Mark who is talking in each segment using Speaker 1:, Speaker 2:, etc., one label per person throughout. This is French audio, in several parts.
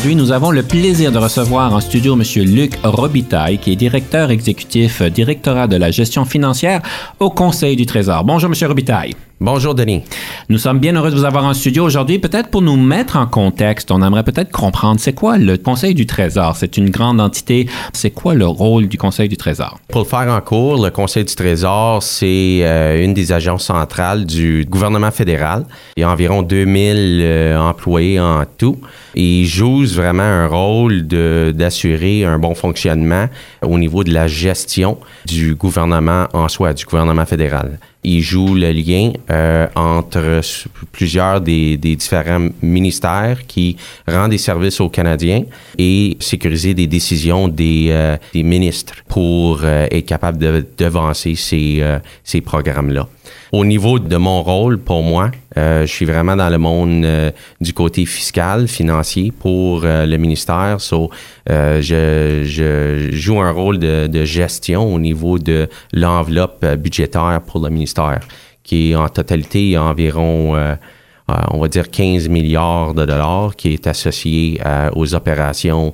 Speaker 1: Aujourd'hui, nous avons le plaisir de recevoir en studio M. Luc Robitaille, qui est directeur exécutif directorat de la gestion financière au Conseil du Trésor. Bonjour, M. Robitaille.
Speaker 2: Bonjour Denis.
Speaker 1: Nous sommes bien heureux de vous avoir en studio aujourd'hui. Peut-être pour nous mettre en contexte, on aimerait peut-être comprendre c'est quoi le Conseil du Trésor. C'est une grande entité. C'est quoi le rôle du Conseil du Trésor?
Speaker 2: Pour le faire en cours, le Conseil du Trésor, c'est euh, une des agences centrales du gouvernement fédéral. Il y a environ 2000 euh, employés en tout. Et il joue vraiment un rôle d'assurer un bon fonctionnement au niveau de la gestion du gouvernement en soi, du gouvernement fédéral il joue le lien euh, entre plusieurs des, différents ministères qui rendent des services aux Canadiens et sécuriser des décisions des, euh, ministres pour euh, être capable d'avancer ces, ces programmes-là. Au niveau de mon rôle, pour moi, euh, je suis vraiment dans le monde euh, du côté fiscal, financier pour euh, le ministère. So, je, je, joue un rôle de, de gestion au niveau de l'enveloppe budgétaire pour le ministère, qui est en totalité environ on va dire 15 milliards de dollars qui est associé aux opérations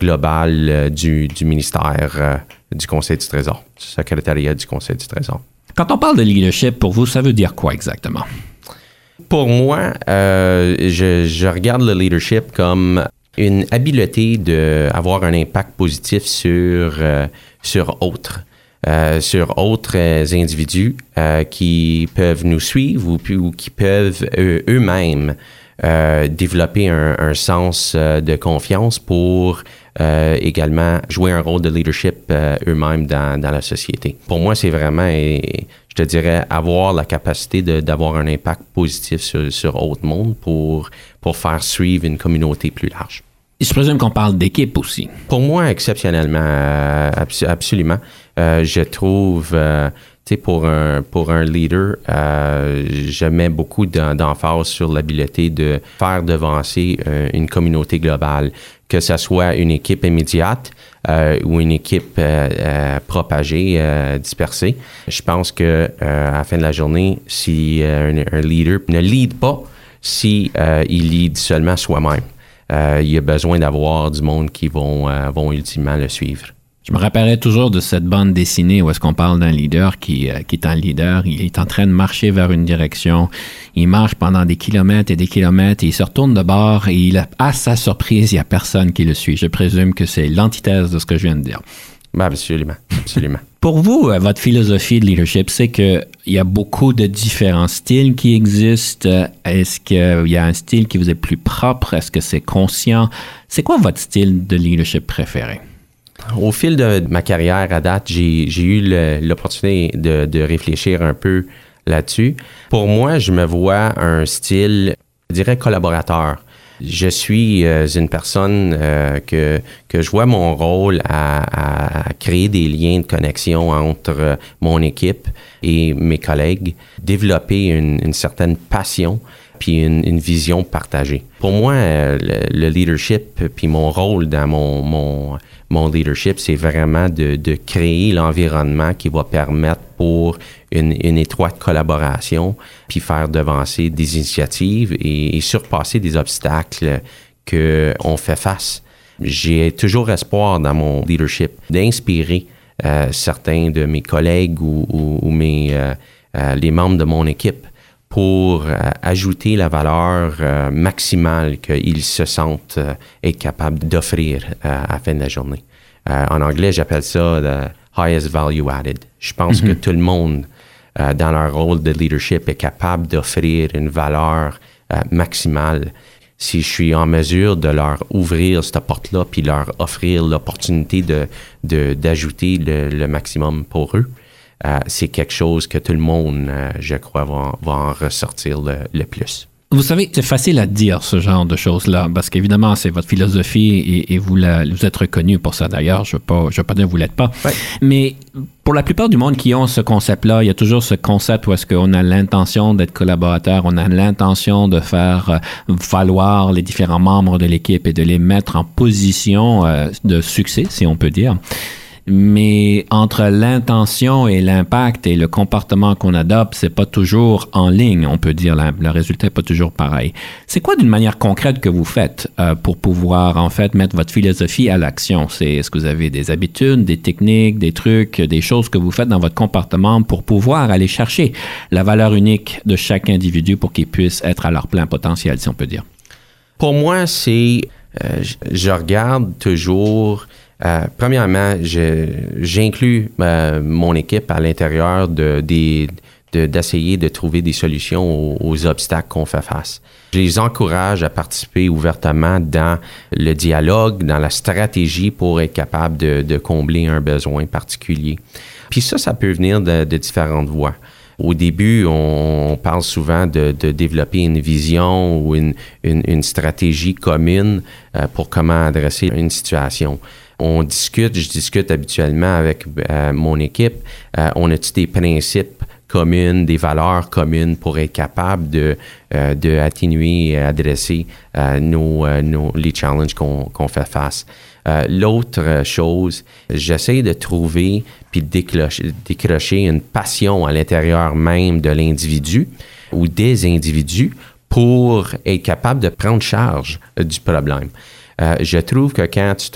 Speaker 2: globales du, du ministère du Conseil du Trésor, du secrétariat du Conseil du Trésor.
Speaker 1: Quand on parle de leadership, pour vous, ça veut dire quoi exactement?
Speaker 2: Pour moi, euh, je, regarde le leadership comme une habileté d'avoir un impact positif sur, euh, sur autres. Euh, sur autres individus qui peuvent nous suivre ou, qui peuvent eux-mêmes développer un, sens de confiance pour également jouer un rôle de leadership eux-mêmes dans, dans, la société. Pour moi, c'est vraiment, je te dirais, avoir la capacité d'avoir un impact positif sur, sur autre monde pour, pour faire suivre une communauté plus large.
Speaker 1: Je présume qu'on parle d'équipe aussi.
Speaker 2: Pour moi, exceptionnellement, euh, absolument. Euh, je trouve, euh, tu sais, pour un, pour un leader, je mets beaucoup d'emphase sur l'habileté de faire devancer une communauté globale, que ce soit une équipe immédiate, euh, ou une équipe euh, euh, propagée, dispersée. Je pense que à la fin de la journée, si un, leader ne lead pas, si il lead seulement soi-même, il a besoin d'avoir du monde qui vont, vont ultimement le suivre.
Speaker 1: Je me rappellerai toujours de cette bande dessinée où est-ce qu'on parle d'un leader qui, euh, qui est un leader, il est en train de marcher vers une direction, il marche pendant des kilomètres et des kilomètres, et il se retourne de bord et il, à sa surprise, il n'y a personne qui le suit. Je présume que c'est l'antithèse de ce que je viens de dire.
Speaker 2: Ben absolument, absolument.
Speaker 1: Pour vous, euh, votre philosophie de leadership, c'est qu'il y a beaucoup de différents styles qui existent. Est-ce qu'il y a un style qui vous est plus propre? Est-ce que c'est conscient? C'est quoi votre style de leadership préféré?
Speaker 2: Au fil de ma carrière à date, j'ai eu l'opportunité de, réfléchir un peu là-dessus. Pour moi, je me vois un style, je dirais, collaborateur. Je suis euh, une personne euh, que, que je vois mon rôle à, créer des liens de connexion entre mon équipe et mes collègues, développer une, certaine passion puis une, vision partagée. Pour moi, euh, le, leadership puis mon rôle dans mon, mon leadership, c'est vraiment de, créer l'environnement qui va permettre pour une, étroite collaboration, puis faire devancer des initiatives et, surpasser des obstacles qu'on fait face. J'ai toujours espoir dans mon leadership d'inspirer euh, certains de mes collègues ou, mes, euh, les membres de mon équipe pour euh, ajouter la valeur euh, maximale qu'ils se sentent euh, être capables d'offrir à la fin de la journée. en anglais, j'appelle ça the highest value added. Je pense que mhm. tout le monde, dans leur rôle de leadership, est capable d'offrir une valeur maximale si je suis en mesure de leur ouvrir cette porte-là, puis leur offrir l'opportunité de, d'ajouter le, maximum pour eux, euh, c'est quelque chose que tout le monde, euh, je crois, va, va en ressortir le plus.
Speaker 1: Vous savez, c'est facile à dire ce genre de choses-là, parce qu'évidemment, c'est votre philosophie et, vous, vous êtes reconnu pour ça d'ailleurs. Je ne veux, veux, pas dire que vous ne l'êtes pas. Mais pour la plupart du monde qui ont ce concept-là, il y a toujours ce concept où est-ce qu'on a l'intention d'être collaborateur, on a l'intention de faire euh, valoir les différents membres de l'équipe et de les mettre en position de succès, si on peut dire mais entre l'intention et l'impact et le comportement qu'on adopte, c'est pas toujours en ligne, on peut dire. le résultat n'est pas toujours pareil. C'est quoi d'une manière concrète que vous faites euh, pour pouvoir en fait mettre votre philosophie à l'action? C'est est-ce que vous avez des habitudes, des techniques, des trucs, des choses que vous faites dans votre comportement pour pouvoir aller chercher la valeur unique de chaque individu pour qu'il puisse être à leur plein potentiel, si on peut dire?
Speaker 2: Pour moi, c'est euh, je regarde toujours euh, premièrement, j'inclus euh, mon équipe à l'intérieur de, d'essayer de, trouver des solutions aux, obstacles qu'on fait face. Je les encourage à participer ouvertement dans le dialogue, dans la stratégie pour être capable de, combler un besoin particulier. Puis ça, ça peut venir de, différentes voies. Au début, on, parle souvent de, développer une vision ou une, stratégie commune euh, pour comment adresser une situation on discute, je discute habituellement avec euh, mon équipe, euh, on a des principes communs, des valeurs communes pour être capable de, euh, de atténuer et adresser nos, nos, les challenges qu'on fait face? L'autre chose, j'essaie de trouver puis de décrocher une passion à l'intérieur même de l'individu ou des individus pour être capable de prendre charge du problème. Euh, je trouve que quand, tu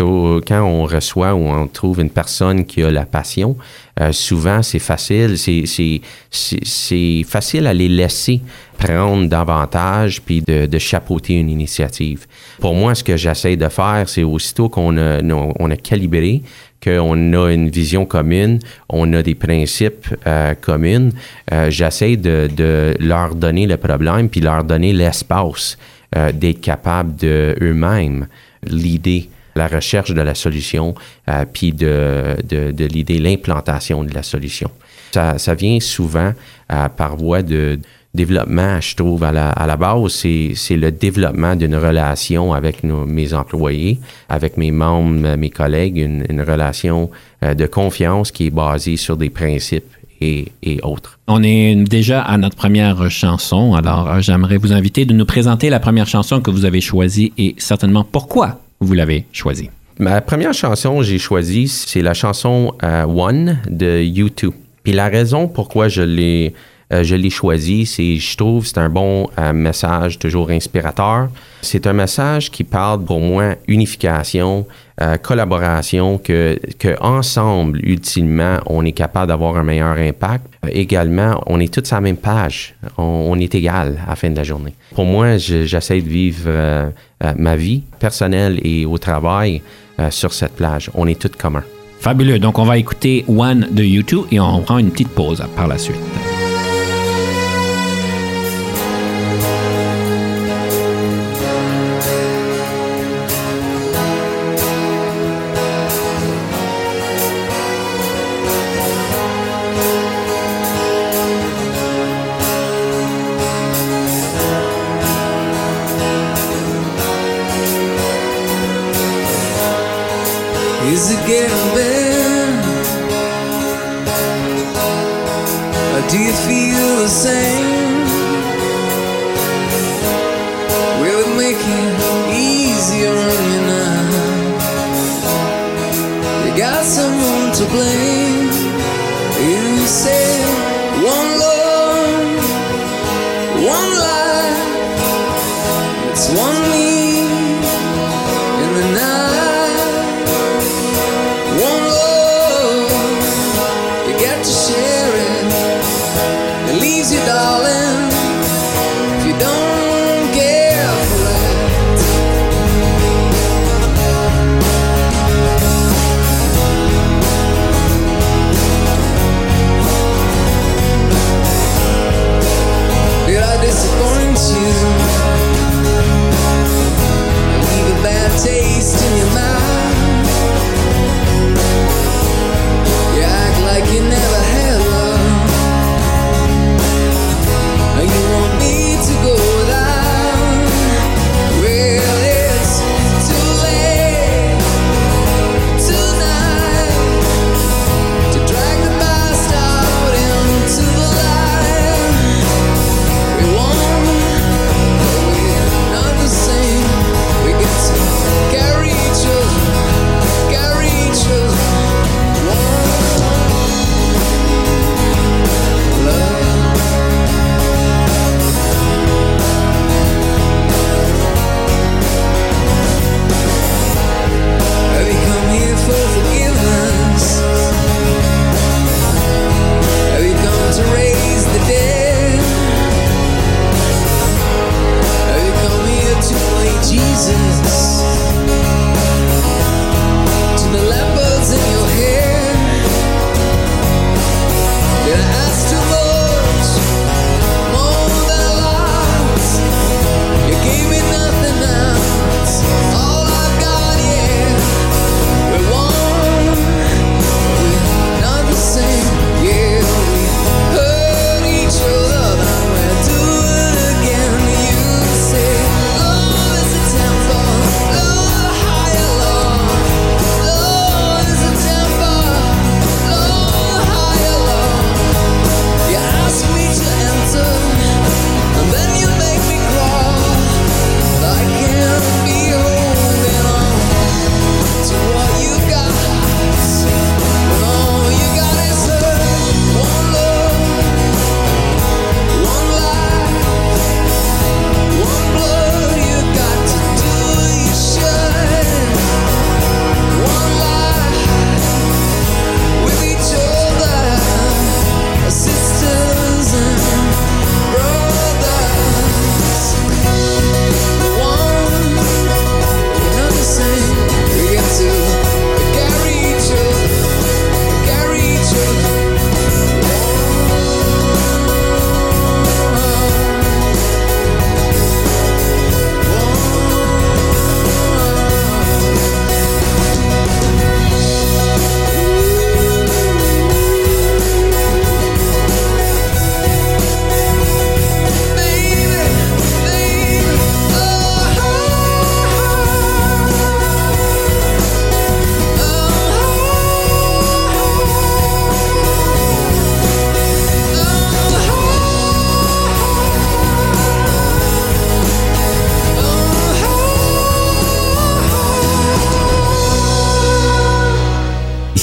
Speaker 2: quand on reçoit ou on trouve une personne qui a la passion, euh, souvent c'est facile, c'est facile à les laisser prendre davantage puis de, de, chapeauter une initiative. Pour moi, ce que j'essaie de faire, c'est aussitôt qu'on a, on a calibré, qu'on a une vision commune, on a des principes euh, communs, euh, j'essaie de, de, leur donner le problème puis leur donner l'espace euh, d'être capable de eux-mêmes l'idée, la recherche de la solution, euh, puis de, de, l'idée, l'implantation de la solution. Ça, ça vient souvent euh, par voie de développement, je trouve, à la, à la base, c'est le développement d'une relation avec nos, mes employés, avec mes membres, mes collègues, une, une relation euh, de confiance qui est basée sur des principes et, et, autres.
Speaker 1: On est déjà à notre première chanson, alors j'aimerais vous inviter de nous présenter la première chanson que vous avez choisie et certainement pourquoi vous l'avez choisie.
Speaker 2: Ma première chanson que j'ai choisie, c'est la chanson euh, One de U2. Puis la raison pourquoi je l'ai euh, je l'ai choisi, c'est je trouve c'est un bon euh, message toujours inspirateur. C'est un message qui parle pour moi unification, euh, collaboration, que, que ensemble ultimement on est capable d'avoir un meilleur impact. également, on est tous à la même page, on, est égal à la fin de la journée. Pour moi, j'essaie de vivre ma vie personnelle et au travail sur cette plage. On est tous communs.
Speaker 1: Fabuleux. Donc, on va écouter One de YouTube et on prend une petite pause par la suite.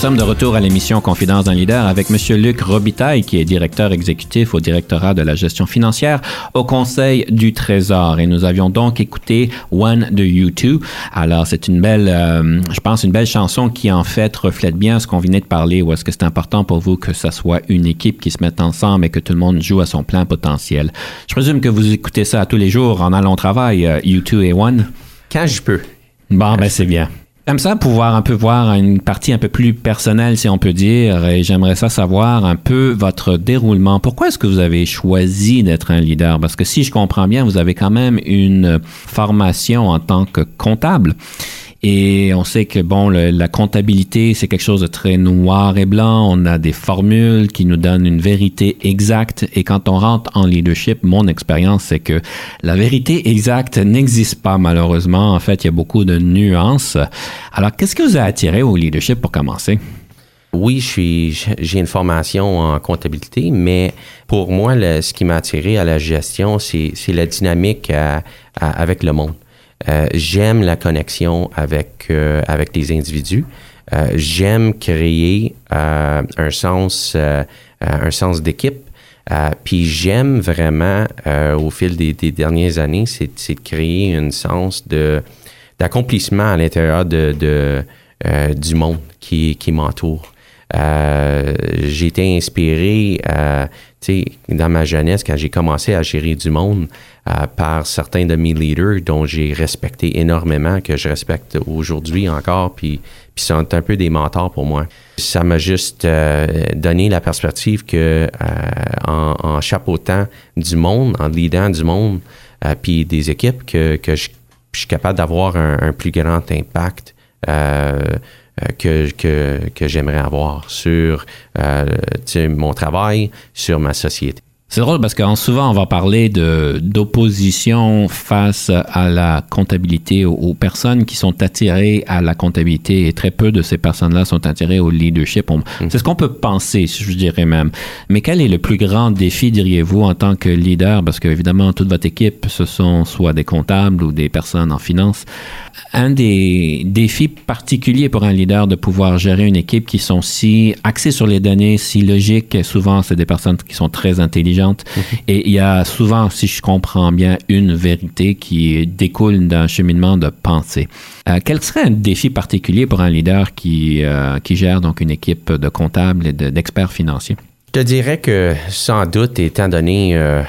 Speaker 1: sommes de retour à l'émission Confidence d'un leader avec M. Luc Robitaille, qui est directeur exécutif au directorat de la gestion financière au Conseil du Trésor. Et nous avions donc écouté One de You2. Alors, c'est une belle, euh, je pense, une belle chanson qui, en fait, reflète bien ce qu'on venait de parler, ou est-ce que c'est important pour vous que ça soit une équipe qui se mette ensemble et que tout le monde joue à son plein potentiel. Je présume que vous écoutez ça tous les jours en allant au travail, You2 euh, et One?
Speaker 2: Quand je peux.
Speaker 1: Bon, ben c'est bien. J'aime ça pouvoir un peu voir une partie un peu plus personnelle, si on peut dire, et j'aimerais ça savoir un peu votre déroulement. Pourquoi est-ce que vous avez choisi d'être un leader? Parce que si je comprends bien, vous avez quand même une formation en tant que comptable. Et on sait que bon, la comptabilité, c'est quelque chose de très noir et blanc. On a des formules qui nous donnent une vérité exacte. Et quand on rentre en leadership, mon expérience, c'est que la vérité exacte n'existe pas malheureusement. En fait, il y a beaucoup de nuances. Alors, qu'est-ce qui vous a attiré au leadership pour commencer?
Speaker 2: Oui, j'ai une formation en comptabilité, mais pour moi, ce qui m'a attiré à la gestion, c'est la dynamique avec le monde. Euh, j'aime la connexion avec, euh, avec les individus. Euh, j'aime créer un sens, un sens d'équipe. puis j'aime vraiment, au fil des, des dernières années, c'est de créer un sens de d'accomplissement à l'intérieur de, de du monde qui, qui m'entoure. J'ai été inspiré, dans ma jeunesse, quand j'ai commencé à gérer du monde, euh, par certains de mes leaders dont j'ai respecté énormément, que je respecte aujourd'hui encore, puis, puis sont un peu des mentors pour moi. Ça m'a juste euh, donné la perspective que euh, en, en, chapeautant du monde, en leadant du monde, puis des équipes, que, que je, suis capable d'avoir un, plus grand impact. Que, que, que j'aimerais avoir sur mon travail, sur ma société.
Speaker 1: C'est drôle parce que souvent on va parler de d'opposition face à la comptabilité aux, personnes qui sont attirées à la comptabilité et très peu de ces personnes-là sont attirées au leadership. Mm. C'est ce qu'on peut penser, je dirais même. Mais quel est le plus grand défi, diriez-vous, en tant que leader? Parce que évidemment toute votre équipe, ce sont soit des comptables ou des personnes en finance un des défis particuliers pour un leader de pouvoir gérer une équipe qui sont si axées sur les données, si logiques. Souvent, c'est des personnes qui sont très intelligentes. Mhm. Et il y a souvent, si je comprends bien, une vérité qui découle d'un cheminement de pensée. Euh, quel serait un défi particulier pour un leader qui, euh, qui gère donc une équipe de comptables et d'experts financiers?
Speaker 2: Je te dirais que sans doute, étant donné euh,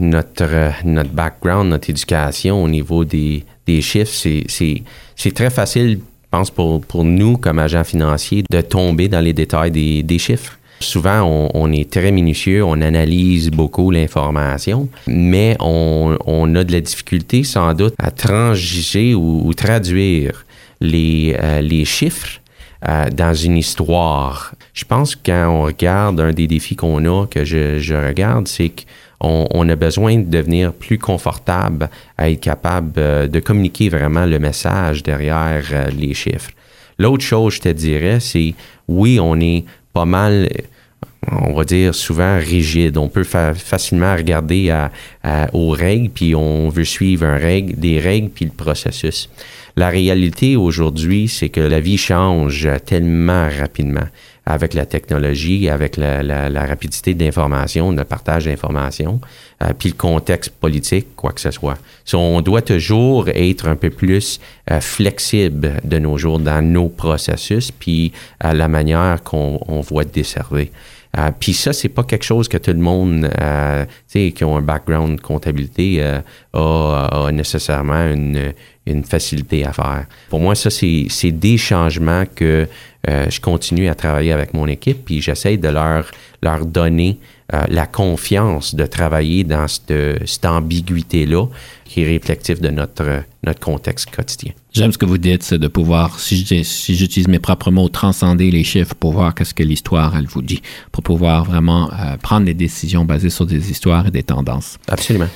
Speaker 2: notre, notre background, notre éducation au niveau des, des chiffres, c'est très facile, je pense, pour, pour nous, comme agents financiers, de tomber dans les détails des, des chiffres. Souvent, on, on, est très minutieux, on analyse beaucoup l'information, mais on, on, a de la difficulté sans doute à transiger ou, traduire les, euh, chiffres euh, dans une histoire. Je pense que quand on regarde, un des défis qu'on a, que je, regarde, c'est que on, a besoin de devenir plus confortable à être capable euh, de communiquer vraiment le message derrière les chiffres. L'autre chose, je te dirais, c'est oui, on est pas mal, on va dire souvent rigide. On peut facilement regarder aux règles, puis on veut suivre un règle, des règles, puis le processus. La réalité aujourd'hui, c'est que la vie change tellement rapidement avec la technologie, avec la, la, rapidité de l'information, le partage d'informations, euh, puis le contexte politique, quoi que ce soit. on doit toujours être un peu plus euh, flexible de nos jours dans nos processus, puis à la manière qu'on on voit desservir. Euh, puis ça, c'est pas quelque chose que tout le monde, euh, tu sais, qui ont un background comptabilité, a, a, nécessairement une, une facilité à faire. Pour moi, ça, c'est des changements que euh, je continue à travailler avec mon équipe, puis j'essaie de leur, leur donner euh, la confiance de travailler dans cette, cette ambiguïté-là qui est réflectif de notre, notre contexte quotidien.
Speaker 1: J'aime ce que vous dites, c'est de pouvoir, si j'utilise mes propres mots, transcender les chiffres pour voir qu'est-ce que l'histoire, elle vous dit, pour pouvoir vraiment euh, prendre des décisions basées sur des histoires et des tendances.
Speaker 2: Absolument.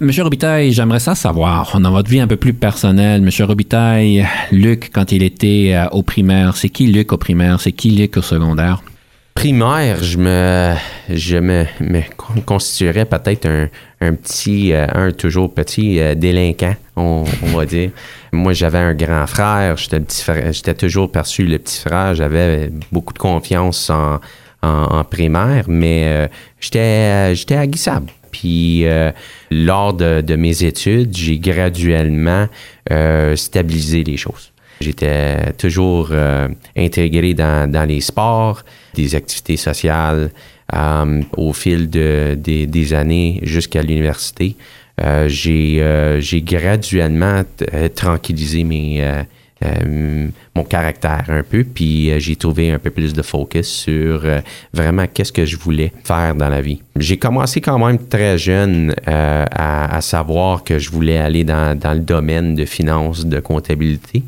Speaker 1: Monsieur Robitaille, j'aimerais ça savoir, dans votre vie un peu plus personnelle, Monsieur Robitaille, Luc, quand il était euh, au primaire, c'est qui Luc au primaire? C'est qui Luc au secondaire?
Speaker 2: Primaire, je me, je me, constituerais peut-être un, petit, euh, un toujours petit euh, délinquant, on, va dire. Moi, j'avais un grand frère, j'étais toujours perçu le petit frère, j'avais beaucoup de confiance en, en, en primaire, mais j'étais, j'étais aguissable. Puis lors de, mes études, j'ai graduellement stabilisé les choses. J'étais toujours intégré dans, les sports, des activités sociales, euh, au fil de, des, années jusqu'à l'université. Euh, euh, j'ai graduellement tranquillisé mes, mon caractère un peu, puis j'ai trouvé un peu plus de focus sur vraiment qu'est-ce que je voulais faire dans la vie. J'ai commencé quand même très jeune à, savoir que je voulais aller dans, le domaine de finance, de comptabilité.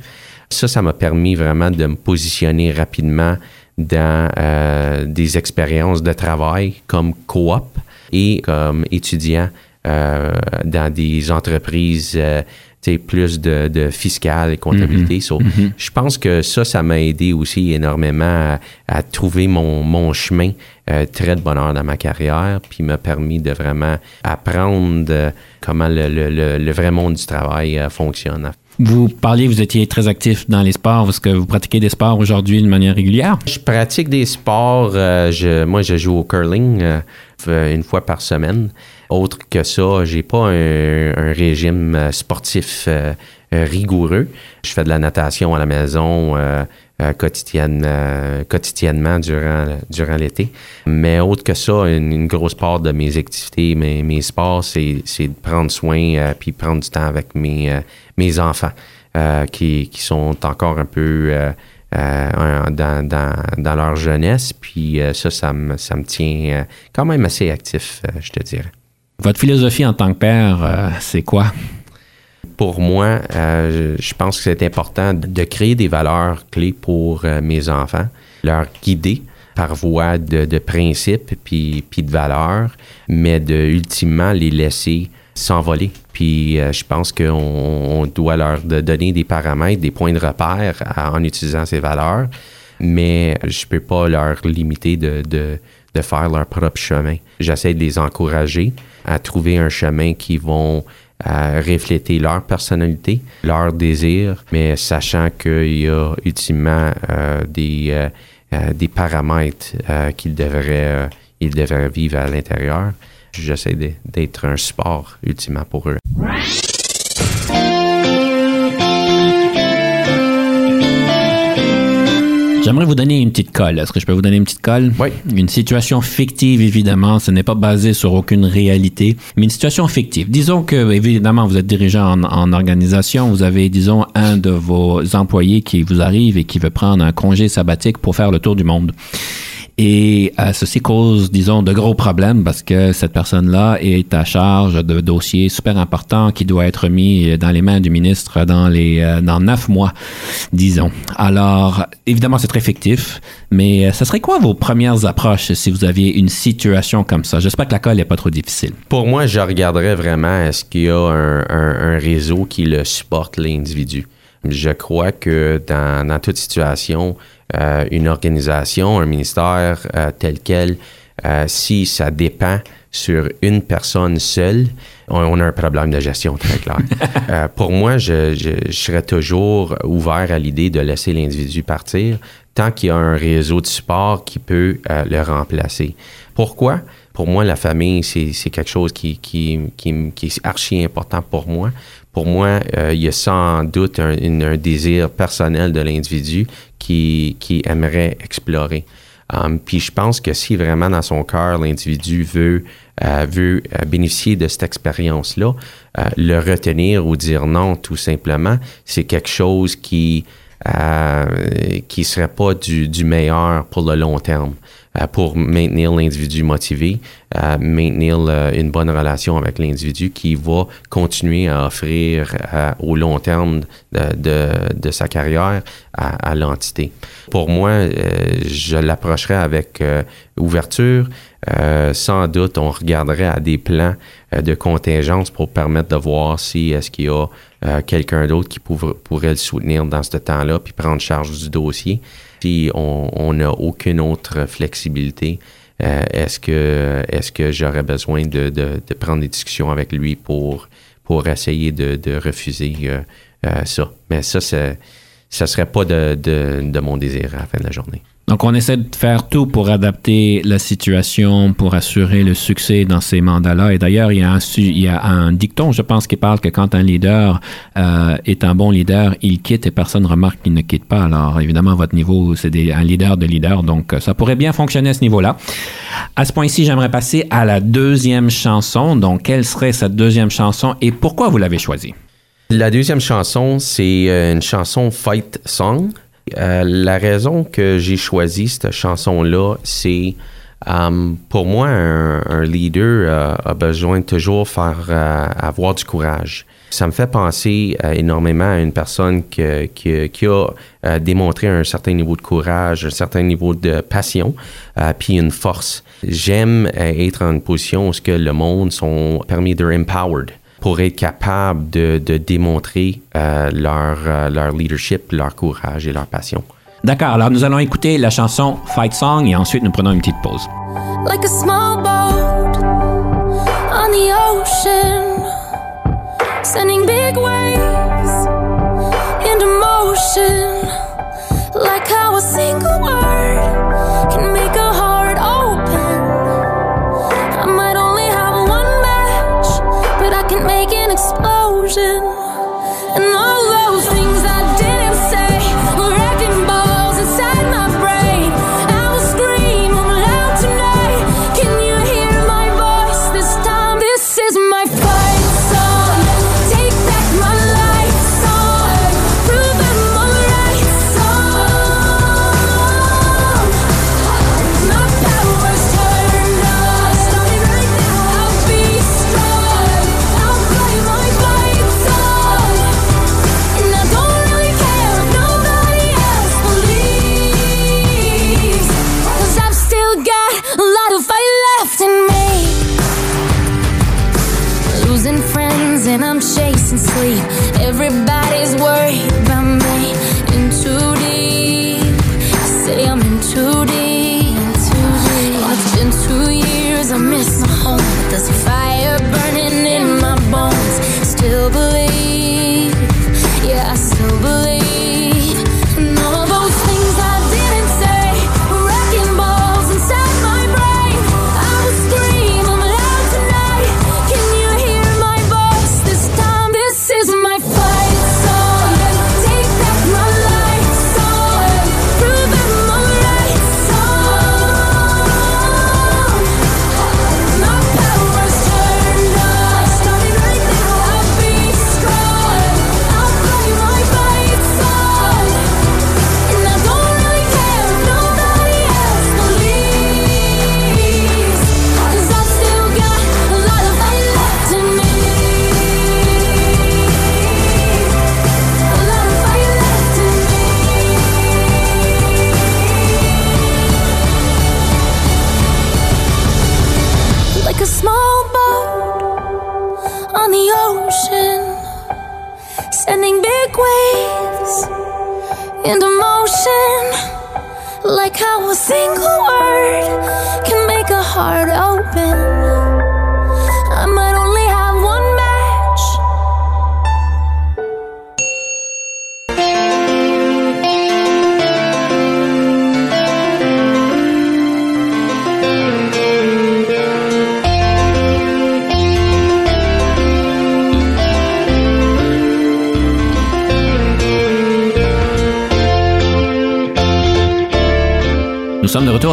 Speaker 2: Ça, ça m'a permis vraiment de me positionner rapidement dans euh, des expériences de travail comme coop et comme étudiant euh, dans des entreprises euh, plus de, de fiscale et comptabilité. Mm-hmm. Mm-hmm. Je pense que ça, ça m'a aidé aussi énormément à, trouver mon, mon chemin euh, très de bonheur dans ma carrière, puis m'a permis de vraiment apprendre comment le, le, le, vrai monde du travail fonctionne.
Speaker 1: Vous parliez, vous étiez très actif dans les sports. Est-ce que vous pratiquez des sports aujourd'hui de manière régulière?
Speaker 2: Je pratique des sports. Euh, je, moi, je joue au curling euh, une fois par semaine. Autre que ça, j'ai pas un, régime euh, sportif euh, rigoureux. Je fais de la natation à la maison euh, quotidienne, euh, quotidiennement durant, l'été. Mais autre que ça, une, grosse part de mes activités, mes, sports, c'est, de prendre soin euh, puis prendre du temps avec mes, enfants qui sont encore un peu dans, dans, dans, leur jeunesse. Puis ça, ça me, ça me tient quand même assez actif, je te dirais.
Speaker 1: Votre philosophie en tant que père, c'est quoi?
Speaker 2: pour moi, euh, je pense que c'est important de créer des valeurs clés pour euh, mes enfants, leur guider par voie de, de principes puis, puis de valeurs, mais de ultimement les laisser s'envoler. Puis euh, je pense qu'on on doit leur donner des paramètres, des points de repère en utilisant ces valeurs, mais je peux pas leur limiter de, de, de faire leur propre chemin. J'essaie de les encourager à trouver un chemin qui vont à refléter leur personnalité, leurs désirs, mais sachant qu'il y a ultimement euh, des, euh, euh, des paramètres euh, qu'ils devraient, ils devraient vivre à l'intérieur. J'essaie d'être un support ultimement pour eux.
Speaker 1: J'aimerais vous donner une petite colle. Est-ce que je peux vous donner une petite colle?
Speaker 2: Oui.
Speaker 1: Une situation fictive, évidemment. Ce n'est pas basé sur aucune réalité, mais une situation fictive. Disons que, évidemment, vous êtes dirigeant en, en organisation. Vous avez, disons, un de vos employés qui vous arrive et qui veut prendre un congé sabbatique pour faire le tour du monde. Et euh, ceci cause, disons, de gros problèmes parce que cette personne-là est à charge de dossiers super importants qui doit être mis dans les mains du ministre dans les euh, dans neuf mois, disons. Alors, évidemment, c'est très fictif, mais euh, ce serait quoi vos premières approches si vous aviez une situation comme ça? J'espère que la colle n'est pas trop difficile.
Speaker 2: Pour moi, je regarderais vraiment est-ce qu'il y a un, un, un réseau qui le supporte l'individu? Je crois que dans, dans toute situation, une organisation, un ministère euh, tel quel, euh, si ça dépend sur une personne seule, on, on, a un problème de gestion très clair. euh, pour moi, je, je, je, serais toujours ouvert à l'idée de laisser l'individu partir tant qu'il y a un réseau de support qui peut euh, le remplacer. Pourquoi? Pour moi, la famille, c'est quelque chose qui, qui, qui, qui, est archi important pour moi. Pour moi, euh, il y a sans doute un, désir personnel de l'individu qui, qui aimerait explorer. Um, puis je pense que si vraiment dans son cœur l'individu veut euh, veut euh, bénéficier de cette expérience-là, le retenir ou dire non tout simplement, c'est quelque chose qui euh, qui serait pas du, du, meilleur pour le long terme. euh, pour maintenir l'individu motivé, euh, maintenir une bonne relation avec l'individu qui va continuer à offrir au long terme de, sa carrière à, l'entité. Pour moi, je l'approcherais avec ouverture. Sans doute, on regarderait à des plans de contingence pour permettre de voir si est-ce qu'il y a quelqu'un d'autre qui pourrait le soutenir dans ce temps-là, puis prendre charge du dossier si on n'a aucune autre flexibilité, euh, est-ce que est-ce que j'aurais besoin de, prendre des discussions avec lui pour pour essayer de, refuser euh, euh, ça? Mais ça, ça ne serait pas de mon désir à la fin de la journée.
Speaker 3: Donc, on essaie de faire tout pour adapter la situation, pour assurer le succès dans ces mandats-là. Et d'ailleurs, il, y a un dicton, je pense, qui parle que quand un leader euh, est un bon leader, il quitte et personne ne remarque qu'il ne quitte pas. Alors, évidemment, votre niveau, c'est un leader de leader, donc ça pourrait bien fonctionner à ce niveau-là. À ce point-ci, j'aimerais passer à la deuxième chanson. Donc, quelle serait cette deuxième chanson et pourquoi vous l'avez choisie?
Speaker 2: La deuxième chanson, c'est euh, une chanson fight song. Euh, la raison que j'ai choisi cette chanson-là, c'est euh, pour moi, un, leader euh, a besoin de toujours faire avoir du courage. Ça me fait penser énormément à une personne qui, a démontré un certain niveau de courage, un certain niveau de passion, puis une force. J'aime être en une position où ce que le monde sont permis de empowered pour être capable de, de démontrer euh, leur, euh, leur leadership, leur courage et leur passion.
Speaker 3: D'accord, alors nous allons écouter la chanson Fight Song et ensuite nous prenons une petite pause. Like a small boat on the ocean, sending big waves explosion.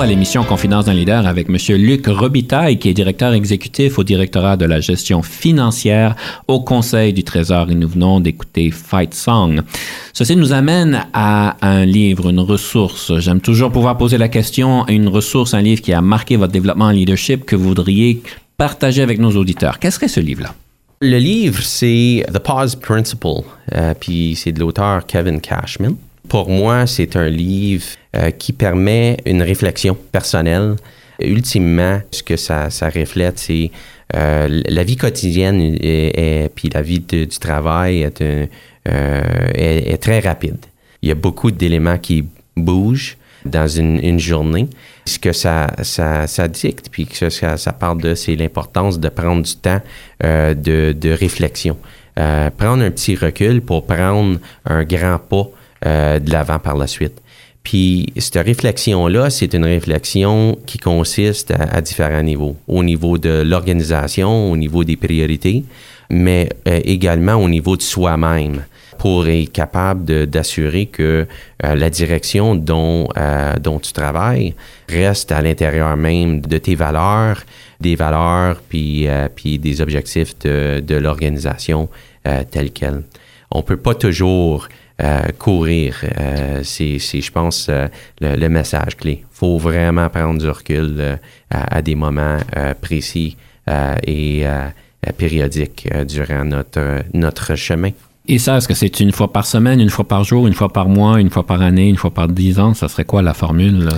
Speaker 1: À l'émission Confidence d'un leader avec M. Luc Robitaille, qui est directeur exécutif au directorat de la gestion financière au Conseil du Trésor et nous venons d'écouter Fight Song. Ceci nous amène à un livre, une ressource. J'aime toujours pouvoir poser la question, une ressource, un livre qui a marqué votre développement en leadership que vous voudriez partager avec nos auditeurs. Qu'est-ce serait ce livre-là?
Speaker 2: Le livre, c'est The Pause Principle, euh, puis c'est de l'auteur Kevin Cashman. Pour moi, c'est un livre euh, qui permet une réflexion personnelle. Ultimement, ce que ça, reflète, c'est euh, la vie quotidienne et, puis la vie du travail euh, est, très rapide. Il y a beaucoup d'éléments qui bougent dans une, journée. Ce que ça, ça, dicte, puis que ça, ça parle de, c'est l'importance de prendre du temps de, de, réflexion. prendre un petit recul pour prendre un grand pas euh, de l'avant par la suite. Puis cette réflexion-là, c'est une réflexion qui consiste à, différents niveaux. Au niveau de l'organisation, au niveau des priorités, mais euh, également au niveau de soi-même pour être capable d'assurer que euh, la direction dont, dont tu travailles reste à l'intérieur même de tes valeurs, des valeurs puis, puis des objectifs de, de l'organisation telle qu'elle. On peut pas toujours euh, courir. Euh, c'est, je pense, euh, le, message clé. Faut vraiment prendre du recul à, des moments précis et périodiques durant notre, notre chemin.
Speaker 1: Et ça, est-ce que c'est une fois par semaine, une fois par jour, une fois par mois, une fois par année, une fois par dix ans? Ça serait quoi la formule?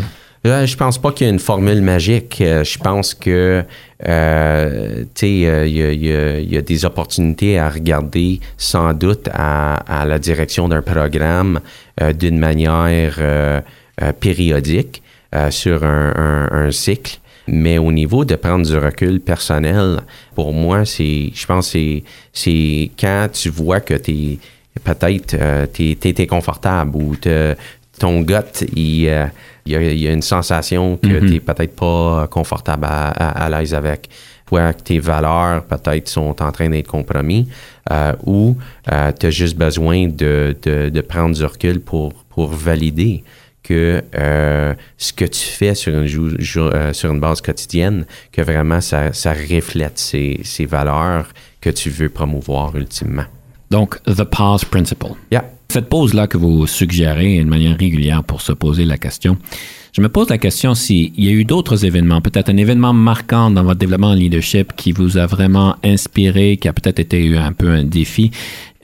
Speaker 2: Je je pense pas qu'il y ait une formule magique. Je pense que euh, il euh, y, a des opportunités à regarder sans doute à, la direction d'un programme euh, d'une manière périodique sur un, cycle. Mais au niveau de prendre du recul personnel, pour moi, c'est, je pense, c'est, c'est quand tu vois que tu peut-être tu es, confortable ou ton gut, il il y, a, une sensation que mm-hmm. tu n'es peut-être pas confortable à, l'aise avec. Soit que tes valeurs peut-être sont en train d'être compromis euh, ou euh, tu as juste besoin de, de, prendre du recul pour, pour valider que euh, ce que tu fais sur une, sur une base quotidienne, que vraiment ça, ça reflète ces, ces valeurs que tu veux promouvoir ultimement.
Speaker 1: Donc, the pause principle.
Speaker 2: Yeah.
Speaker 1: Cette pause-là que vous suggérez de manière régulière pour se poser la question, je me pose la question s'il y a eu d'autres événements, peut-être un événement marquant dans votre développement en leadership qui vous a vraiment inspiré, qui a peut-être été un peu un défi,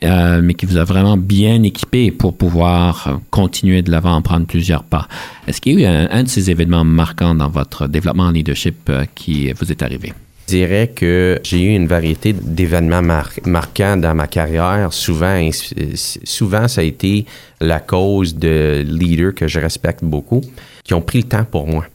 Speaker 1: euh, mais qui vous a vraiment bien équipé pour pouvoir continuer de l'avant, prendre plusieurs pas. Est-ce qu'il y a eu un, de ces événements marquants dans votre développement en leadership euh, qui vous est arrivé?
Speaker 2: Dirais que j'ai eu une variété d'événements marquants dans ma carrière. Souvent, souvent, ça a été la cause de leaders que je respecte beaucoup, qui ont pris le temps pour moi.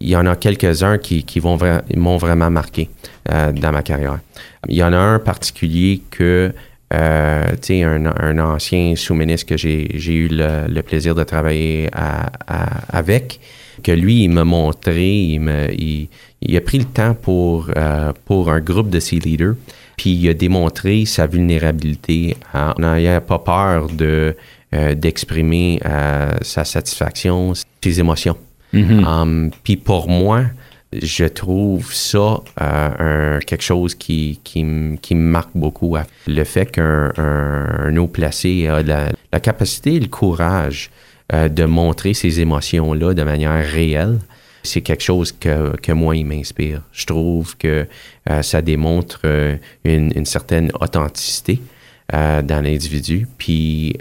Speaker 2: Il y en a quelques-uns qui, m'ont vraiment marqué euh, dans ma carrière. Il y en a un particulier que, euh, un, ancien sous-ministre que j'ai eu le, plaisir de travailler avec, que lui, il m'a montré, il, a pris le temps pour, euh, pour un groupe de ses leaders, puis il a démontré sa vulnérabilité en n'ayant pas peur de, euh, d'exprimer euh, sa satisfaction, ses émotions. Mm-hmm. Um, puis pour moi, je trouve ça un, quelque chose qui, qui, qui, me marque beaucoup. Le fait qu'un un, haut placé a la, la, capacité et le courage de montrer ses émotions-là de manière réelle, c'est quelque chose que, que moi, il m'inspire. Je trouve que euh, ça démontre euh, une, certaine authenticité euh, dans l'individu, puis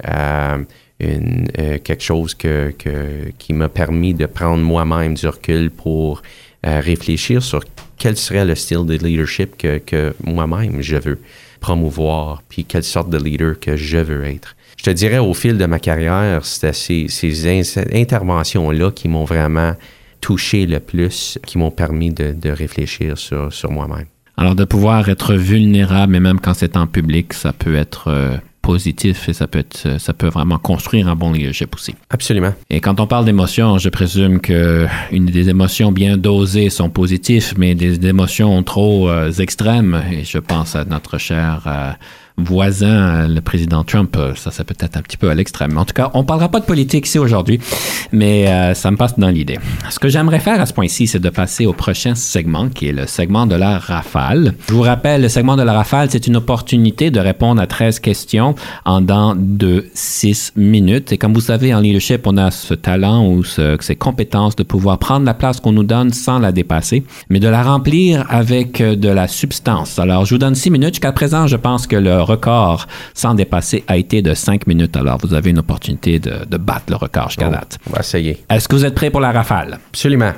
Speaker 2: une, quelque chose que, que qui m'a permis de prendre moi-même du recul pour réfléchir sur quel serait le style de leadership que, que moi-même je veux promouvoir, puis quelle sorte de leader que je veux être. Je te dirais, au fil de ma carrière, c'était ces, ces interventions-là qui m'ont vraiment touché le plus, qui m'ont permis de, réfléchir sur, sur moi-même.
Speaker 1: Alors, de pouvoir être vulnérable, mais même quand c'est en public, ça peut être euh, positif et ça peut, être, ça peut vraiment construire un bon leadership aussi.
Speaker 2: Absolument.
Speaker 1: Et quand on parle d'émotions, je présume que une des émotions bien dosées sont positives, mais des émotions trop euh, extrêmes, et je pense à notre cher euh, voisin, le président Trump, ça c'est peut-être un petit peu à l'extrême. En tout cas, on parlera pas de politique ici aujourd'hui. mais euh, ça me passe dans l'idée. Ce que j'aimerais faire à ce point-ci, c'est de passer au prochain segment, qui est le segment de la rafale. Je vous rappelle, le segment de la rafale, c'est une opportunité de répondre à 13 questions en dans de 6 minutes. Et comme vous savez, en leadership, on a ce talent ou ce, ces compétences de pouvoir prendre la place qu'on nous donne sans la dépasser, mais de la remplir avec de la substance. Alors, je vous donne 6 minutes. Jusqu'à présent, je pense que le record sans dépasser a été de 5 minutes. Alors, vous avez une opportunité de, de battre le record jusqu'à
Speaker 2: Bon,
Speaker 1: date.
Speaker 2: on va essayer.
Speaker 1: Est-ce que vous êtes prêt pour la rafale?
Speaker 2: Absolument.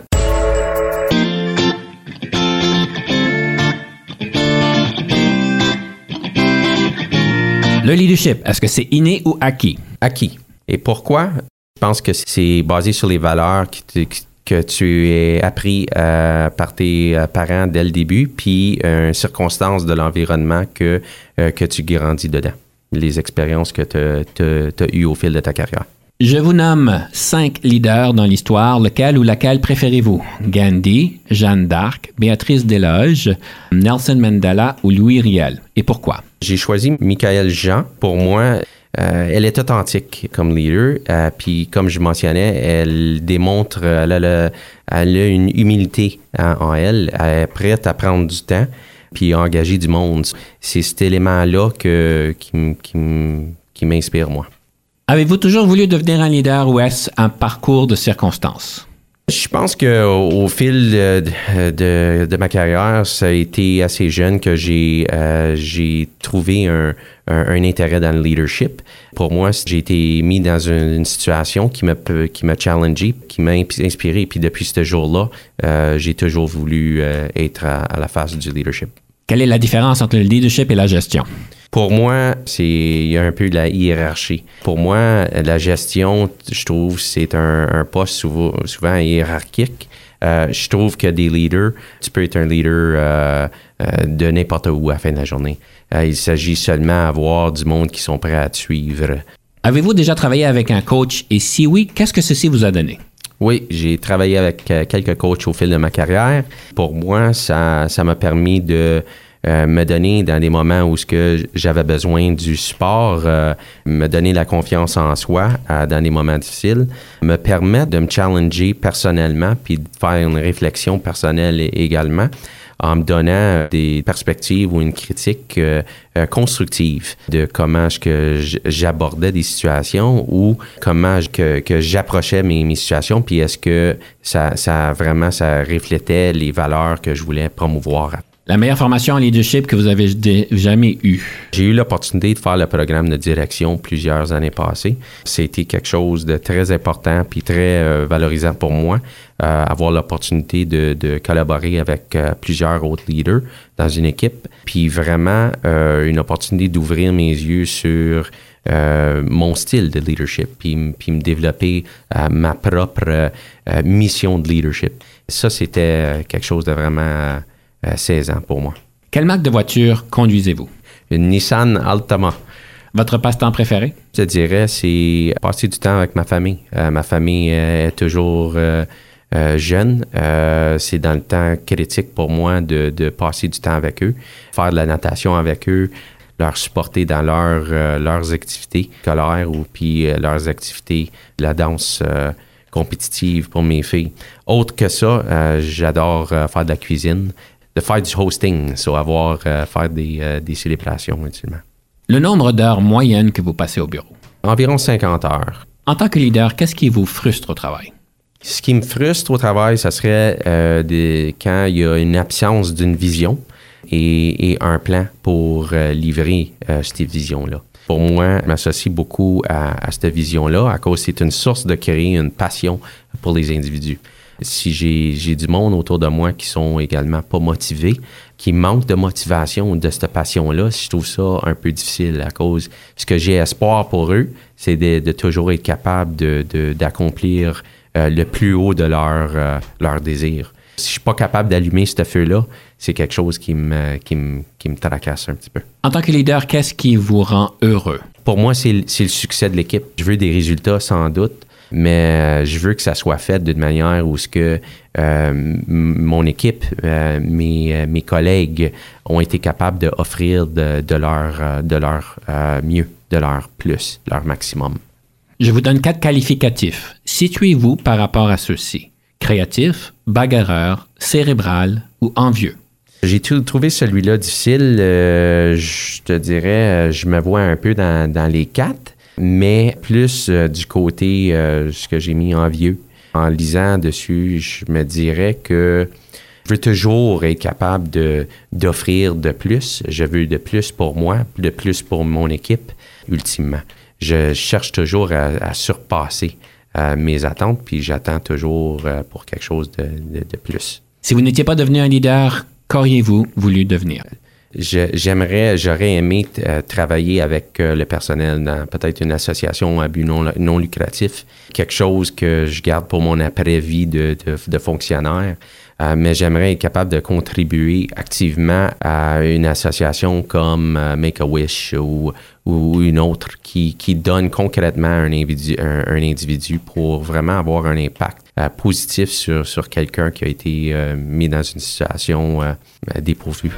Speaker 1: Le leadership, est-ce que c'est inné ou acquis?
Speaker 2: Acquis. Et pourquoi? Je pense que c'est basé sur les valeurs qui qui- que tu es appris euh, par tes euh, parents dès le début, puis euh, circonstances de l'environnement que, euh, que tu grandis dedans, les expériences que tu as eues au fil de ta carrière.
Speaker 1: Je vous nomme cinq leaders dans l'histoire. Lequel ou laquelle préférez-vous? Gandhi, Jeanne d'Arc, Béatrice Desloges, Nelson Mandela ou Louis Riel? Et pourquoi?
Speaker 2: J'ai choisi Michael Jean. Pour moi, euh, elle est authentique comme leader. euh, puis, comme je mentionnais, elle démontre, euh, elle a, une humilité hein, en elle. Elle est prête à prendre du temps puis à engager du monde. C'est cet élément-là qui m'inspire, moi.
Speaker 1: Avez-vous toujours voulu devenir un leader ou est-ce un parcours de circonstances?
Speaker 2: Je pense que au, fil de, ma carrière, ça a été assez jeune que j'ai euh, j'ai trouvé un, intérêt dans le leadership. Pour moi, j'ai été mis dans une, situation qui m'a qui m'a challengé, qui m'a inspiré. Puis depuis ce jour-là, euh, j'ai toujours voulu euh, être à, à la face du leadership.
Speaker 1: Quelle est la différence entre le leadership et la gestion?
Speaker 2: Pour moi, c'est il y a un peu de la hiérarchie. Pour moi, la gestion, je trouve, c'est un, un poste souvent, souvent hiérarchique. Euh, je trouve que des leaders, tu peux être un leader euh, euh, de n'importe où à la fin de la journée. Il s'agit seulement d'avoir du monde qui sont prêts à te suivre.
Speaker 1: Avez-vous déjà travaillé avec un coach? Et si oui, qu'est-ce que ceci vous a donné?
Speaker 2: Oui, j'ai travaillé avec euh, quelques coachs au fil de ma carrière. Pour moi, ça m'a permis de euh, me donner dans des moments où j'avais besoin du support, euh, me donner la confiance en soi dans des moments difficiles, me permettre de me challenger personnellement puis de faire une réflexion personnelle également en me donnant des perspectives ou une critique euh, euh, constructive de comment est-ce que j'abordais des situations ou comment je- que, que j'approchais mes, mes situations, puis est-ce que ça, ça vraiment ça reflétait les valeurs que je voulais promouvoir.
Speaker 1: La meilleure formation en leadership que vous avez jamais eue?
Speaker 2: J'ai eu l'opportunité de faire le programme de direction plusieurs années passées. C'était quelque chose de très important puis très euh, valorisant pour moi, euh, avoir l'opportunité de, de collaborer avec euh, plusieurs autres leaders dans une équipe, puis vraiment euh, une opportunité d'ouvrir mes yeux sur euh, mon style de leadership, puis, puis me développer euh, ma propre euh, mission de leadership. Ça, c'était quelque chose de vraiment euh, saisant pour moi.
Speaker 1: Quelle marque de voiture conduisez-vous?
Speaker 2: Une Nissan Altima.
Speaker 1: Votre passe-temps préféré?
Speaker 2: Je dirais, c'est passer du temps avec ma famille. Euh, ma famille euh, est toujours euh, jeune. C'est dans le temps critique pour moi de, de passer du temps avec eux, faire de la natation avec eux, leur supporter dans leur, leurs activités scolaires ou puis leurs activités de la danse compétitive pour mes filles. Autre que ça, j'adore faire de la cuisine, de faire du hosting, soit avoir euh, faire des, euh, des célébrations ultimement.
Speaker 1: Le nombre d'heures moyennes que vous passez au bureau?
Speaker 2: Environ 50 heures.
Speaker 1: En tant que leader, qu'est-ce qui vous frustre au travail?
Speaker 2: Ce qui me frustre au travail, ça serait euh, des- quand il y a une absence d'une vision et, et un plan pour euh, livrer cette vision-là. Pour moi, je m'associe beaucoup à, à cette vision-là à cause que c'est une source de créer une passion pour les individus. Si j'ai du monde autour de moi qui sont également pas motivés, qui manquent de motivation ou de cette passion-là, je trouve ça un peu difficile à cause. Ce que j'ai espoir pour eux, c'est de, de toujours être capable de- de- d'accomplir euh, le plus haut de leur, euh, leur désir. Si je suis pas capable d'allumer ce feu-là, c'est quelque chose qui me, qui, me, qui me tracasse un petit peu.
Speaker 1: En tant que leader, qu'est-ce qui vous rend heureux?
Speaker 2: Pour moi, c'est le succès de l'équipe. Je veux des résultats sans doute, mais euh, je veux que ça soit fait d'une manière où ce que euh, mon équipe, euh, mes, mes collègues ont été capables d'offrir de, de leur, de leur euh, mieux, de leur plus, leur maximum.
Speaker 1: Je vous donne quatre qualificatifs. Situez-vous par rapport à ceux-ci. Créatif, bagarreur, cérébral ou envieux?
Speaker 2: J'ai trouvé celui-là difficile. Je te dirais, je me vois un peu dans, les quatre, mais plus euh, du côté ce que j'ai mis envieux. En lisant dessus, je me dirais que je veux toujours être capable de, d'offrir de plus. Je veux de plus pour moi, de plus pour mon équipe, ultimement. Je cherche toujours à, surpasser mes attentes, puis j'attends toujours pour quelque chose de, de plus.
Speaker 1: Si vous n'étiez pas devenu un leader, qu'auriez-vous voulu devenir?
Speaker 2: J'aimerais, j'aurais aimé euh, travailler avec euh, le personnel dans peut-être une association à but non, lucratif, quelque chose que je garde pour mon après-vie de, fonctionnaire. Euh, mais j'aimerais être capable de contribuer activement à une association comme Make-A-Wish ou, ou, une autre qui, donne concrètement un individu, un individu pour vraiment avoir un impact positif sur, quelqu'un qui a été mis dans une situation dépourvue.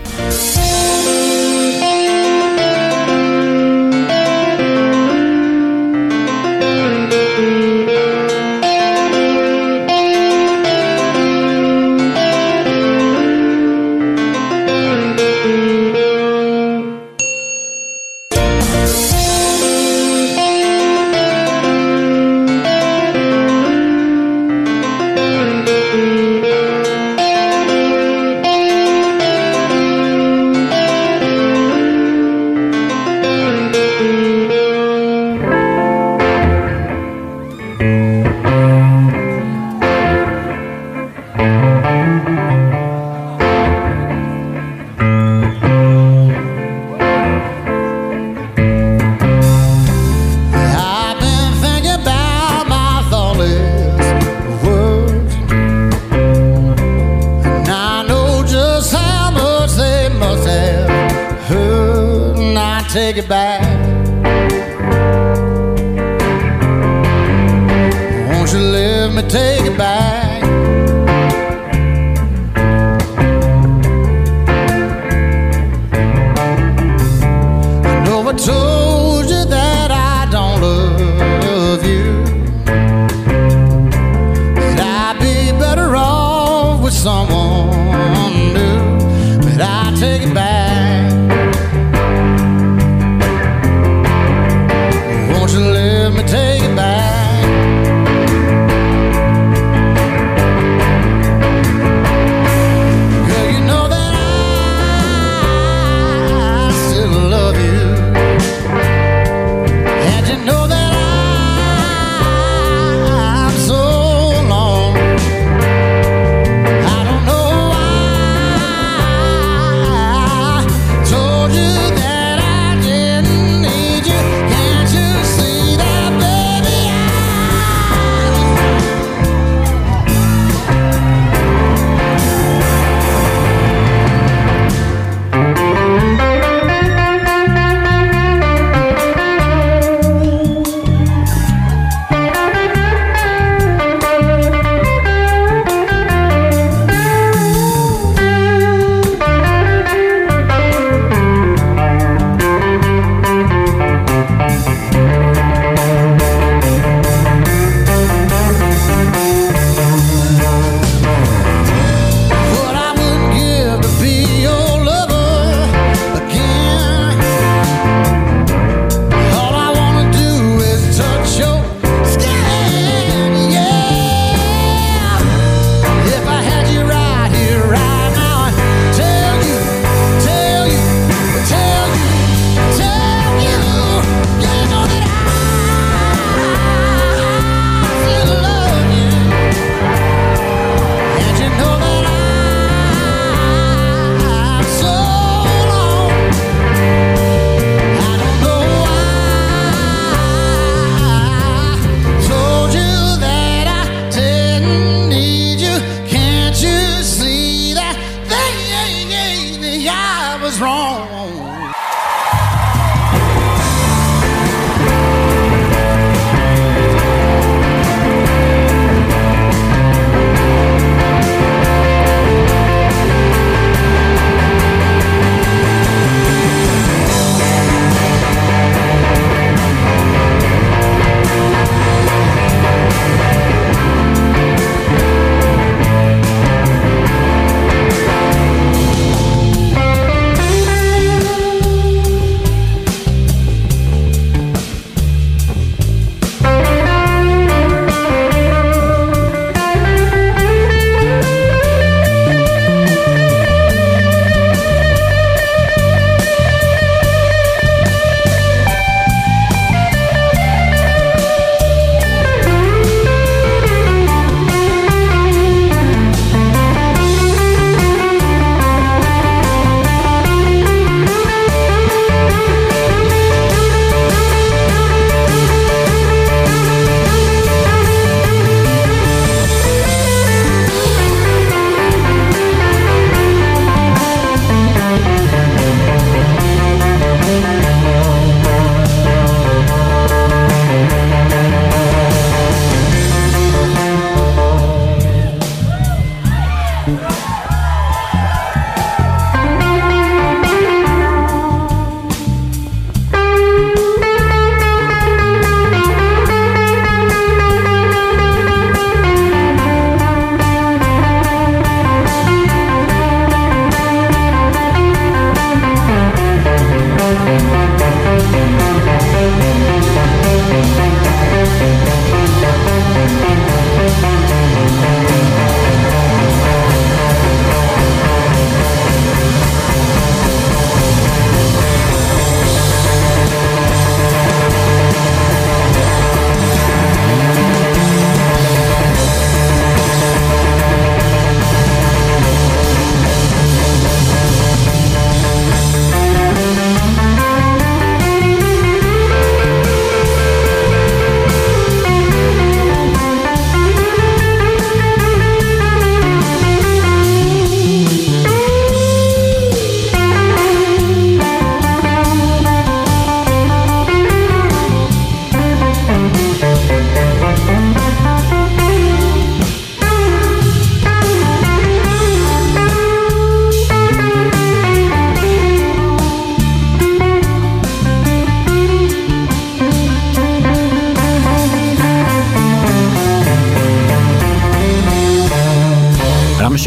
Speaker 1: take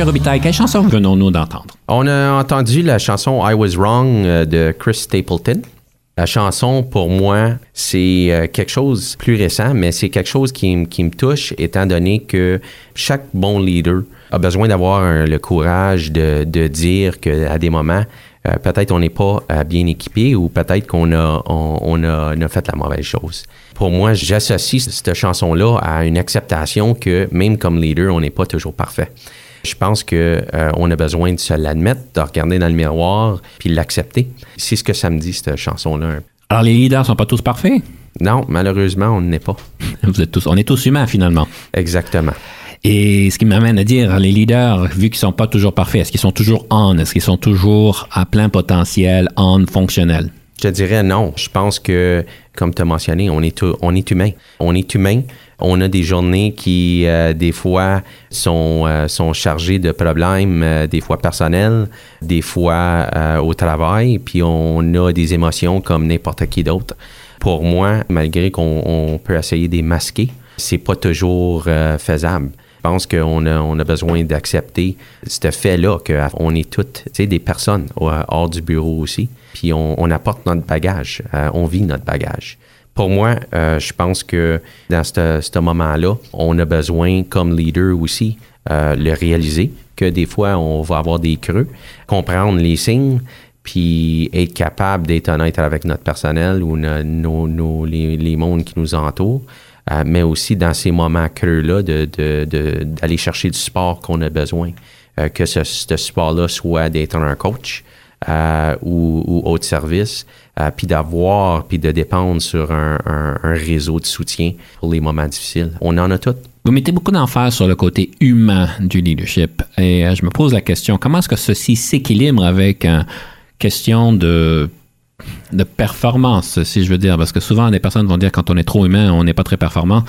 Speaker 1: Robitaille, quelle chanson venons-nous d'entendre?
Speaker 2: On a entendu la chanson I Was Wrong euh, de Chris Stapleton. La chanson, pour moi, c'est euh, quelque chose plus récent, mais c'est quelque chose qui, me touche, étant donné que chaque bon leader a besoin d'avoir le courage de, de dire qu'à des moments, euh, peut-être on n'est pas bien équipé ou peut-être qu'on a, on, a, a fait la mauvaise chose. Pour moi, j'associe cette chanson-là à une acceptation que même comme leader, on n'est pas toujours parfait. Je pense que euh, on a besoin de se l'admettre, de regarder dans le miroir, puis l'accepter. C'est ce que ça me dit, cette chanson-là.
Speaker 1: Alors, les leaders sont pas tous parfaits?
Speaker 2: Non, malheureusement, on n'est pas.
Speaker 1: Vous êtes tous, on est tous humains, finalement.
Speaker 2: Exactement.
Speaker 1: Et ce qui m'amène à dire, les leaders, vu qu'ils sont pas toujours parfaits, est-ce qu'ils sont toujours on? Est-ce qu'ils sont toujours à plein potentiel, on, fonctionnel?
Speaker 2: Je dirais non. Je pense que, comme tu as mentionné, on est, tout- on est humain. On est humain. On a des journées qui, euh, des fois, sont, euh, sont chargées de problèmes, euh, des fois personnels, des fois euh, au travail, puis on a des émotions comme n'importe qui d'autre. Pour moi, malgré qu'on on peut essayer de les masquer, c'est pas toujours euh, faisable. Je pense qu'on a, on a besoin d'accepter ce fait-là, qu'on est toutes des personnes hors du bureau aussi, puis on, on apporte notre bagage, euh, on vit notre bagage. Pour moi, euh, je pense que dans ce moment-là, on a besoin, comme leader aussi, euh, le réaliser, que des fois, on va avoir des creux, comprendre les signes, puis être capable d'être honnête avec notre personnel ou no- nos- les, mondes qui nous entourent, euh, mais aussi dans ces moments creux-là, de- de- de- d'aller chercher du support qu'on a besoin. Euh, que ce, ce support-là soit d'être un coach euh, ou, ou autre service, euh, puis d'avoir, puis de dépendre sur un, réseau de soutien pour les moments difficiles. On en a tout.
Speaker 1: Vous mettez beaucoup d'emphase sur le côté humain du leadership. Et euh, je me pose la question, comment est-ce que ceci s'équilibre avec une question de, performance, si je veux dire? Parce que souvent, des personnes vont dire quand on est trop humain, on n'est pas très performant.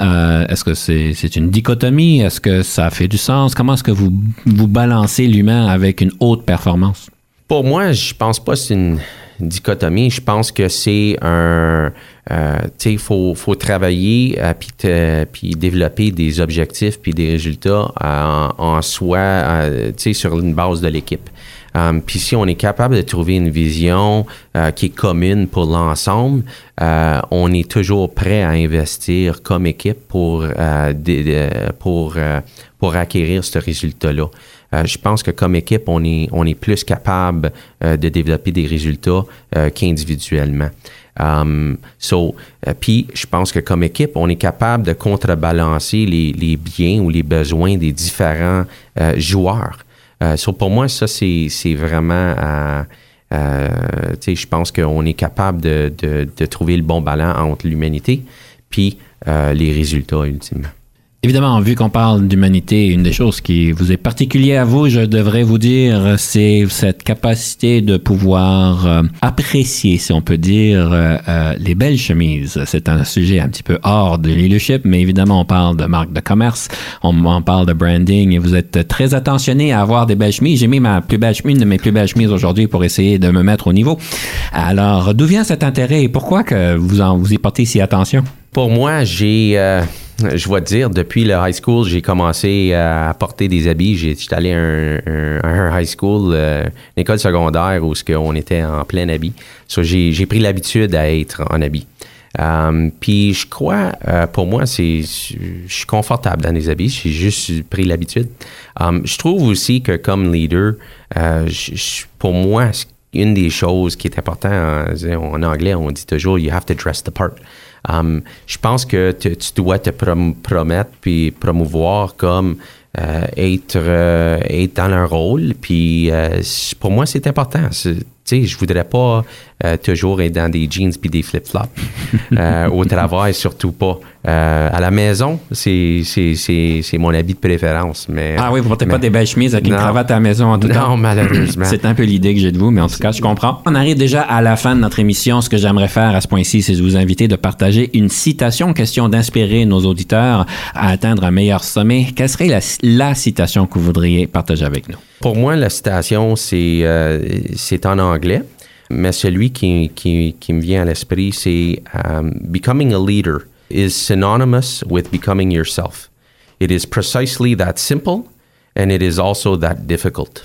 Speaker 1: Est-ce que c'est c'est une dichotomie? Est-ce que ça fait du sens? Comment est-ce que vous, vous balancez l'humain avec une haute performance?
Speaker 2: Pour moi, je pense pas que c'est une dichotomie. Je pense que c'est un... euh, tu sais, il faut, faut travailler euh, puis développer des objectifs puis des résultats euh, en, soi, euh, tu sais, sur une base de l'équipe. Um, puis si on est capable de trouver une vision euh, qui est commune pour l'ensemble, euh, on est toujours prêt à investir comme équipe pour, euh, pour, euh, pour acquérir ce résultat-là. Euh, je pense que comme équipe, on est, on est plus capable euh, de développer des résultats euh, qu'individuellement. Um, so, euh, puis, je pense que comme équipe, on est capable de contrebalancer les, les biens ou les besoins des différents joueurs. So, pour moi, ça, c'est vraiment... euh, je pense qu'on est capable de, de, de trouver le bon ballon entre l'humanité puis euh, les résultats ultimement.
Speaker 1: Évidemment, vu qu'on parle d'humanité, une des choses qui vous est particulière à vous, je devrais vous dire, c'est cette capacité de pouvoir euh, apprécier, si on peut dire, euh, euh, les belles chemises. C'est un sujet un petit peu hors de leadership, mais évidemment, on parle de marque de commerce, on, on parle de branding, et vous êtes très attentionné à avoir des belles chemises. J'ai mis ma plus belle chemise, une de mes plus belles chemises aujourd'hui pour essayer de me mettre au niveau. Alors, d'où vient cet intérêt et pourquoi que vous en vous y portez si attention?
Speaker 2: Pour moi, j'ai, euh, je vais te dire, depuis le high school, j'ai commencé à porter des habits. J'étais allé à un, un- high school, euh, une école secondaire où on était en plein habit. So, j'ai, pris l'habitude à être en habit. Um, puis je crois, euh, pour moi, c'est, je suis confortable dans les habits. J'ai juste pris l'habitude. Je trouve aussi que comme leader, euh, pour moi, une des choses qui est importante en, en anglais, on dit toujours you have to dress the part. Um, je pense que tu, dois te prom- promettre puis promouvoir comme euh, être, euh, être dans un rôle. Puis euh, pour moi, c'est important. Sais, je voudrais pas euh, toujours être dans des jeans puis des flip-flops. Euh, au travail, surtout pas. Euh, à la maison, c'est, mon habit de préférence. Mais,
Speaker 1: Ah oui, vous portez pas des belles chemises avec une
Speaker 2: Non.
Speaker 1: cravate à la maison en tout temps.
Speaker 2: Non, malheureusement.
Speaker 1: C'est un peu l'idée que j'ai de vous, mais en tout cas, je comprends. On arrive déjà à la fin de notre émission. Ce que j'aimerais faire à ce point-ci, c'est de vous inviter de partager une citation, question d'inspirer nos auditeurs à atteindre un meilleur sommet. Quelle serait la, la citation que vous voudriez partager avec nous?
Speaker 2: Pour moi, la citation, c'est, euh, c'est en anglais, mais celui qui, qui, qui me vient à l'esprit, c'est um, Becoming a leader is synonymous with becoming yourself. It is precisely that simple and it is also that difficult.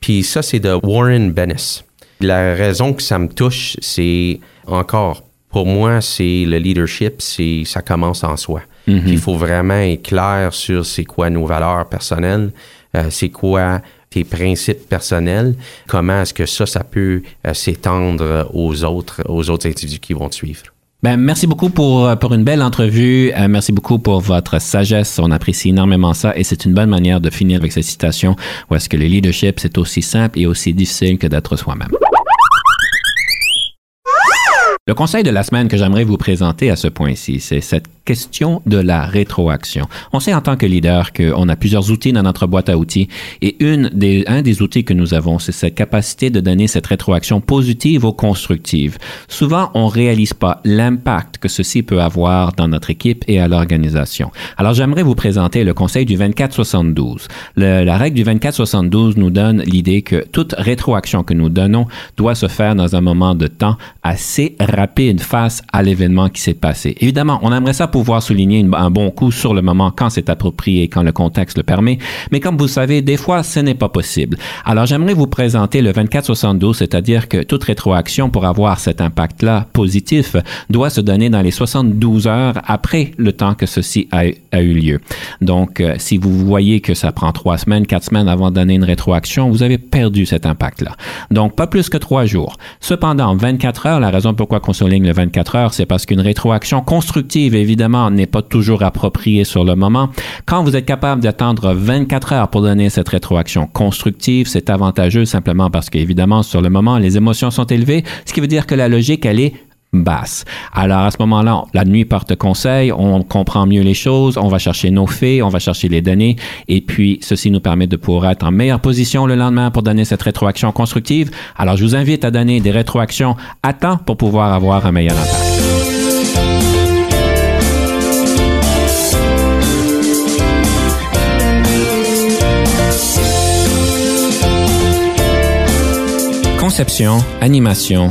Speaker 2: Puis ça, c'est de Warren Bennis. La raison que ça me touche, c'est encore, pour moi, c'est le leadership, c'est ça commence en soi. Il faut vraiment être clair sur c'est quoi nos valeurs personnelles, euh, c'est quoi tes principes personnels, comment est-ce que ça, ça peut euh, s'étendre aux autres, aux autres individus qui vont te suivre?
Speaker 1: Ben, merci beaucoup pour, euh, pour une belle entrevue. Merci beaucoup pour votre sagesse. On apprécie énormément ça et c'est une bonne manière de finir avec cette citation où est-ce que le leadership, c'est aussi simple et aussi difficile que d'être soi-même. Le conseil de la semaine que j'aimerais vous présenter à ce point-ci, c'est cette question de la rétroaction. On sait en tant que leader qu'on a plusieurs outils dans notre boîte à outils et une des, un des outils que nous avons, c'est cette capacité de donner cette rétroaction positive ou constructive. Souvent, on réalise pas l'impact que ceci peut avoir dans notre équipe et à l'organisation. Alors, j'aimerais vous présenter le conseil du 24-72. la règle du 24-72 nous donne l'idée que toute rétroaction que nous donnons doit se faire dans un moment de temps assez rapide face à l'événement qui s'est passé. Évidemment, on aimerait ça pouvoir souligner un bon coup sur le moment quand c'est approprié, quand le contexte le permet. Mais comme vous savez, des fois, ce n'est pas possible. Alors, j'aimerais vous présenter le 24-72, c'est-à-dire que toute rétroaction pour avoir cet impact-là positif doit se donner dans les 72 heures après le temps que ceci a, eu lieu. Donc, euh, si vous voyez que ça prend trois semaines, quatre semaines avant de donner une rétroaction, vous avez perdu cet impact-là. Donc, pas plus que trois jours. Cependant, 24 heures, la raison pourquoi on souligne le 24 heures, c'est parce qu'une rétroaction constructive, évidemment, n'est pas toujours approprié sur le moment. Quand vous êtes capable d'attendre 24 heures pour donner cette rétroaction constructive, c'est avantageux simplement parce qu'évidemment, sur le moment, les émotions sont élevées, ce qui veut dire que la logique, elle est basse. Alors à ce moment-là, la nuit porte conseil, on comprend mieux les choses, on va chercher nos faits, on va chercher les données, et puis ceci nous permet de pouvoir être en meilleure position le lendemain pour donner cette rétroaction constructive. Alors je vous invite à donner des rétroactions à temps pour pouvoir avoir un meilleur impact. Conception, animation,